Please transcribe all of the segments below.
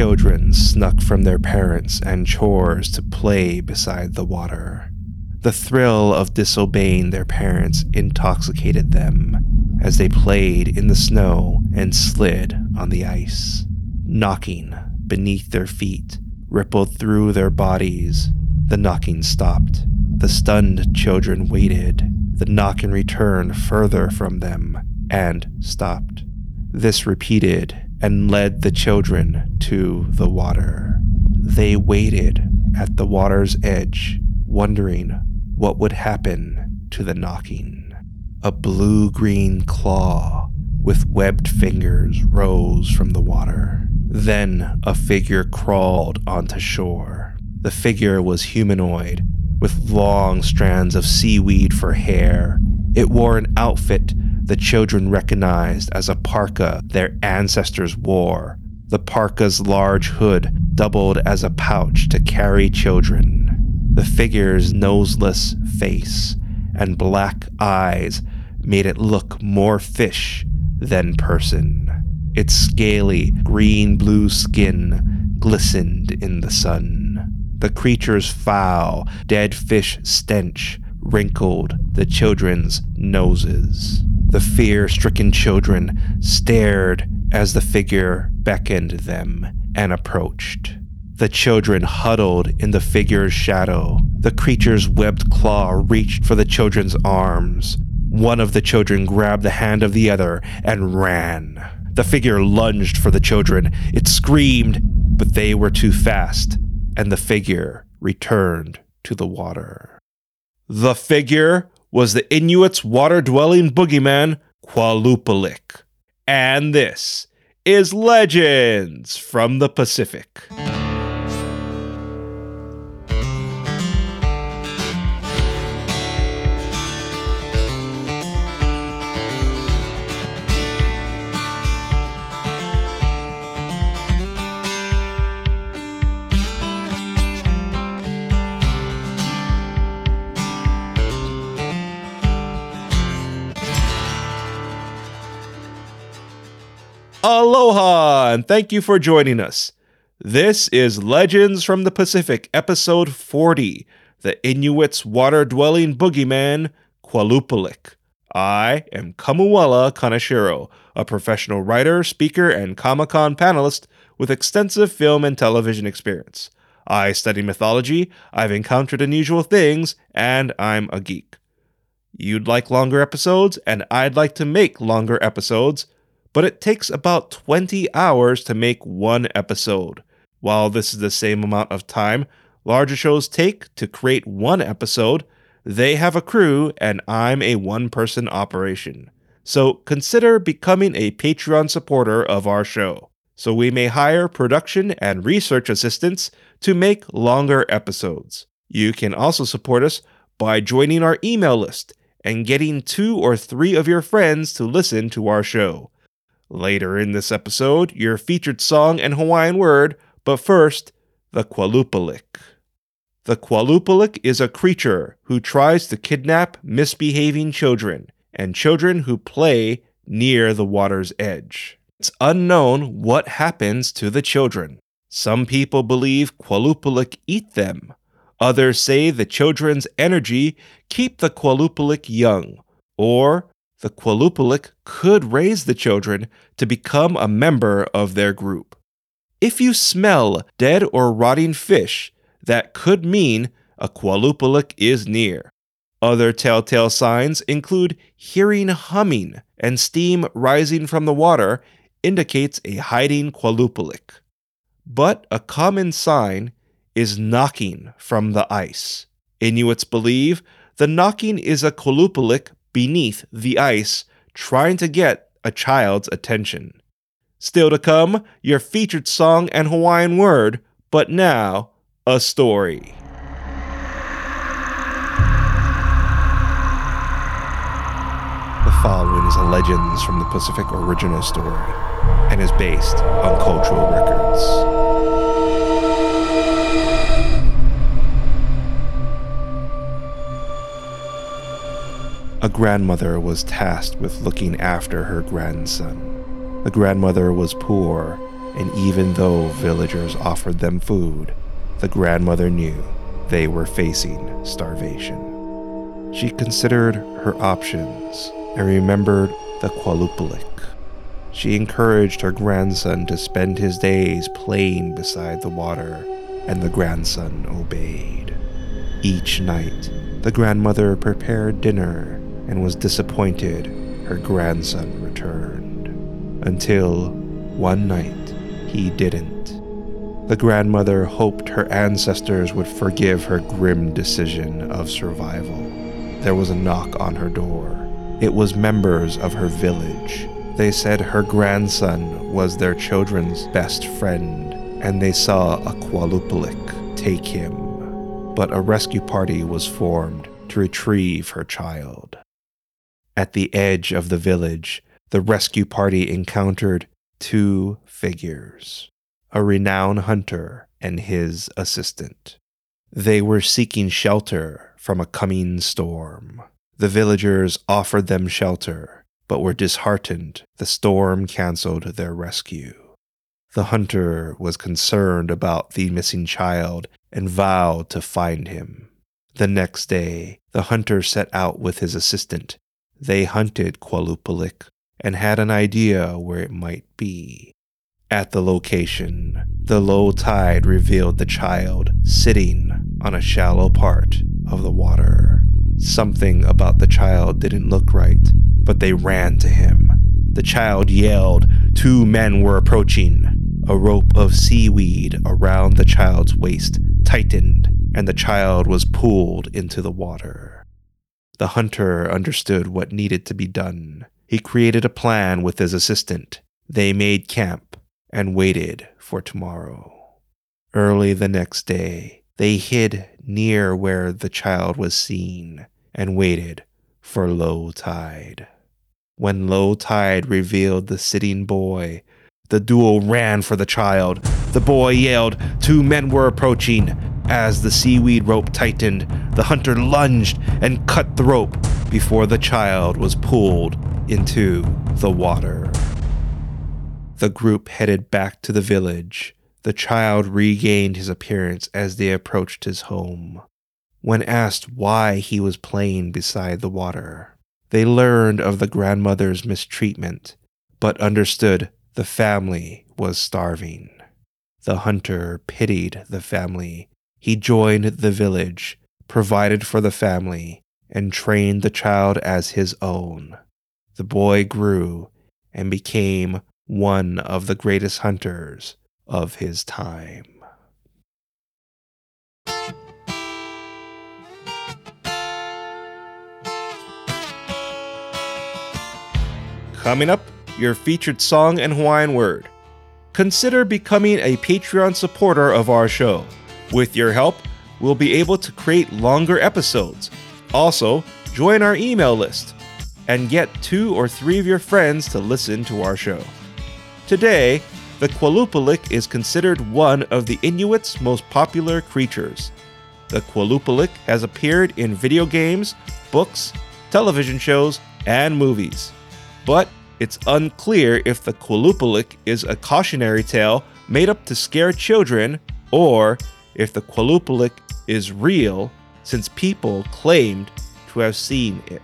children snuck from their parents and chores to play beside the water. The thrill of disobeying their parents intoxicated them as they played in the snow and slid on the ice. Knocking beneath their feet rippled through their bodies. The knocking stopped. The stunned children waited. The knocking returned further from them and stopped. This repeated and led the children to the water. They waited at the water's edge, wondering what would happen to the knocking. A blue green claw with webbed fingers rose from the water. Then a figure crawled onto shore. The figure was humanoid, with long strands of seaweed for hair. It wore an outfit the children recognized as a parka their ancestors wore. The parka's large hood doubled as a pouch to carry children. The figure's noseless face and black eyes made it look more fish than person. Its scaly green blue skin glistened in the sun. The creature's foul, dead fish stench wrinkled the children's noses. The fear stricken children stared as the figure beckoned them and approached. The children huddled in the figure's shadow. The creature's webbed claw reached for the children's arms. One of the children grabbed the hand of the other and ran. The figure lunged for the children. It screamed, but they were too fast, and the figure returned to the water. The figure was the Inuits' water dwelling boogeyman, Qualupalik. And this is Legends from the Pacific. Aloha, and thank you for joining us. This is Legends from the Pacific, episode 40 The Inuits' Water Dwelling Boogeyman, Qualupalik. I am Kamuela Kaneshiro, a professional writer, speaker, and Comic Con panelist with extensive film and television experience. I study mythology, I've encountered unusual things, and I'm a geek. You'd like longer episodes, and I'd like to make longer episodes but it takes about 20 hours to make one episode. While this is the same amount of time larger shows take to create one episode, they have a crew and I'm a one person operation. So consider becoming a Patreon supporter of our show, so we may hire production and research assistants to make longer episodes. You can also support us by joining our email list and getting two or three of your friends to listen to our show. Later in this episode, your featured song and Hawaiian word, but first, the Qualupalik. The Qualupalik is a creature who tries to kidnap misbehaving children and children who play near the water's edge. It's unknown what happens to the children. Some people believe Qualupalik eat them. Others say the children's energy keep the Qualupalik young, or the Qualupalik could raise the children to become a member of their group. If you smell dead or rotting fish, that could mean a Qualupalik is near. Other telltale signs include hearing humming and steam rising from the water indicates a hiding Qualupalik. But a common sign is knocking from the ice. Inuits believe the knocking is a Qualupalik beneath the ice trying to get a child's attention. Still to come, your featured song and Hawaiian word, but now, a story. The following is a Legends from the Pacific original story and is based on cultural records. A grandmother was tasked with looking after her grandson. The grandmother was poor and even though villagers offered them food, the grandmother knew they were facing starvation. She considered her options and remembered the Qualupilik. She encouraged her grandson to spend his days playing beside the water, and the grandson obeyed. Each night, the grandmother prepared dinner and was disappointed her grandson returned. Until one night, he didn't. The grandmother hoped her ancestors would forgive her grim decision of survival. There was a knock on her door. It was members of her village. They said her grandson was their children's best friend, and they saw a Qualupilik take him. But a rescue party was formed to retrieve her child. At the edge of the village, the rescue party encountered two figures a renowned hunter and his assistant. They were seeking shelter from a coming storm. The villagers offered them shelter, but were disheartened. The storm canceled their rescue. The hunter was concerned about the missing child and vowed to find him. The next day, the hunter set out with his assistant. They hunted Qualupilik and had an idea where it might be. At the location, the low tide revealed the child sitting on a shallow part of the water. Something about the child didn't look right, but they ran to him. The child yelled. Two men were approaching. A rope of seaweed around the child's waist tightened, and the child was pulled into the water. The hunter understood what needed to be done. He created a plan with his assistant. They made camp and waited for tomorrow. Early the next day, they hid near where the child was seen and waited for low tide. When low tide revealed the sitting boy, the duo ran for the child. The boy yelled, Two men were approaching. As the seaweed rope tightened, the hunter lunged and cut the rope before the child was pulled into the water. The group headed back to the village. The child regained his appearance as they approached his home. When asked why he was playing beside the water, they learned of the grandmother's mistreatment, but understood the family was starving. The hunter pitied the family. He joined the village, provided for the family, and trained the child as his own. The boy grew and became one of the greatest hunters of his time. Coming up, your featured song and Hawaiian word. Consider becoming a Patreon supporter of our show. With your help, we'll be able to create longer episodes. Also, join our email list and get two or three of your friends to listen to our show. Today, the Qualupilik is considered one of the Inuits' most popular creatures. The Qualupilik has appeared in video games, books, television shows, and movies. But it's unclear if the Qualupilik is a cautionary tale made up to scare children or if the Qualupilik is real since people claimed to have seen it.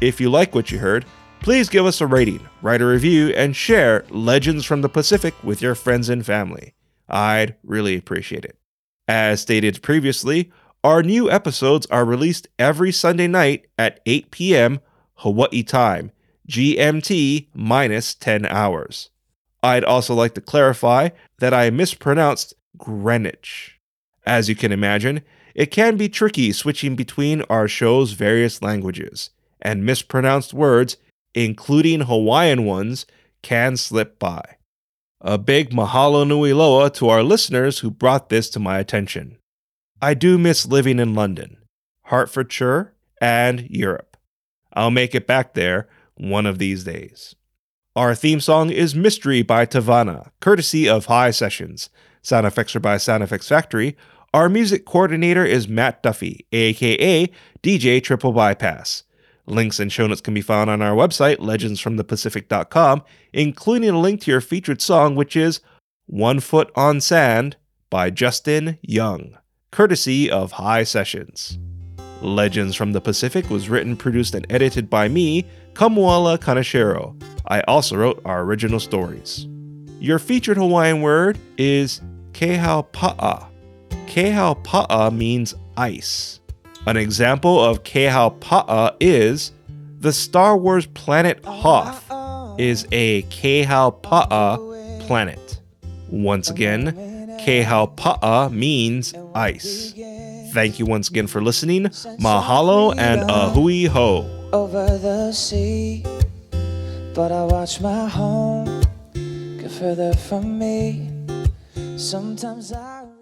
If you like what you heard, Please give us a rating, write a review, and share Legends from the Pacific with your friends and family. I'd really appreciate it. As stated previously, our new episodes are released every Sunday night at 8 p.m. Hawaii time, GMT minus 10 hours. I'd also like to clarify that I mispronounced Greenwich. As you can imagine, it can be tricky switching between our show's various languages, and mispronounced words including Hawaiian ones, can slip by. A big mahalo nui loa to our listeners who brought this to my attention. I do miss living in London, Hertfordshire, and Europe. I'll make it back there one of these days. Our theme song is Mystery by Tavana, courtesy of High Sessions. Sound effects are by Sound Effects Factory. Our music coordinator is Matt Duffy, aka DJ Triple Bypass. Links and show notes can be found on our website, legendsfromthepacific.com, including a link to your featured song, which is One Foot on Sand by Justin Young, courtesy of High Sessions. Legends from the Pacific was written, produced, and edited by me, Kamuela Kaneshiro. I also wrote our original stories. Your featured Hawaiian word is Kehaupa'a. Kehaupa'a means ice. An example of Kehaupa'a is the Star Wars planet Hoth is a Kehaupa'a planet. Once again, Kehaupa'a means ice. Thank you once again for listening. Mahalo and a hui hou. over the sea. But I watch my home get further from me. Sometimes I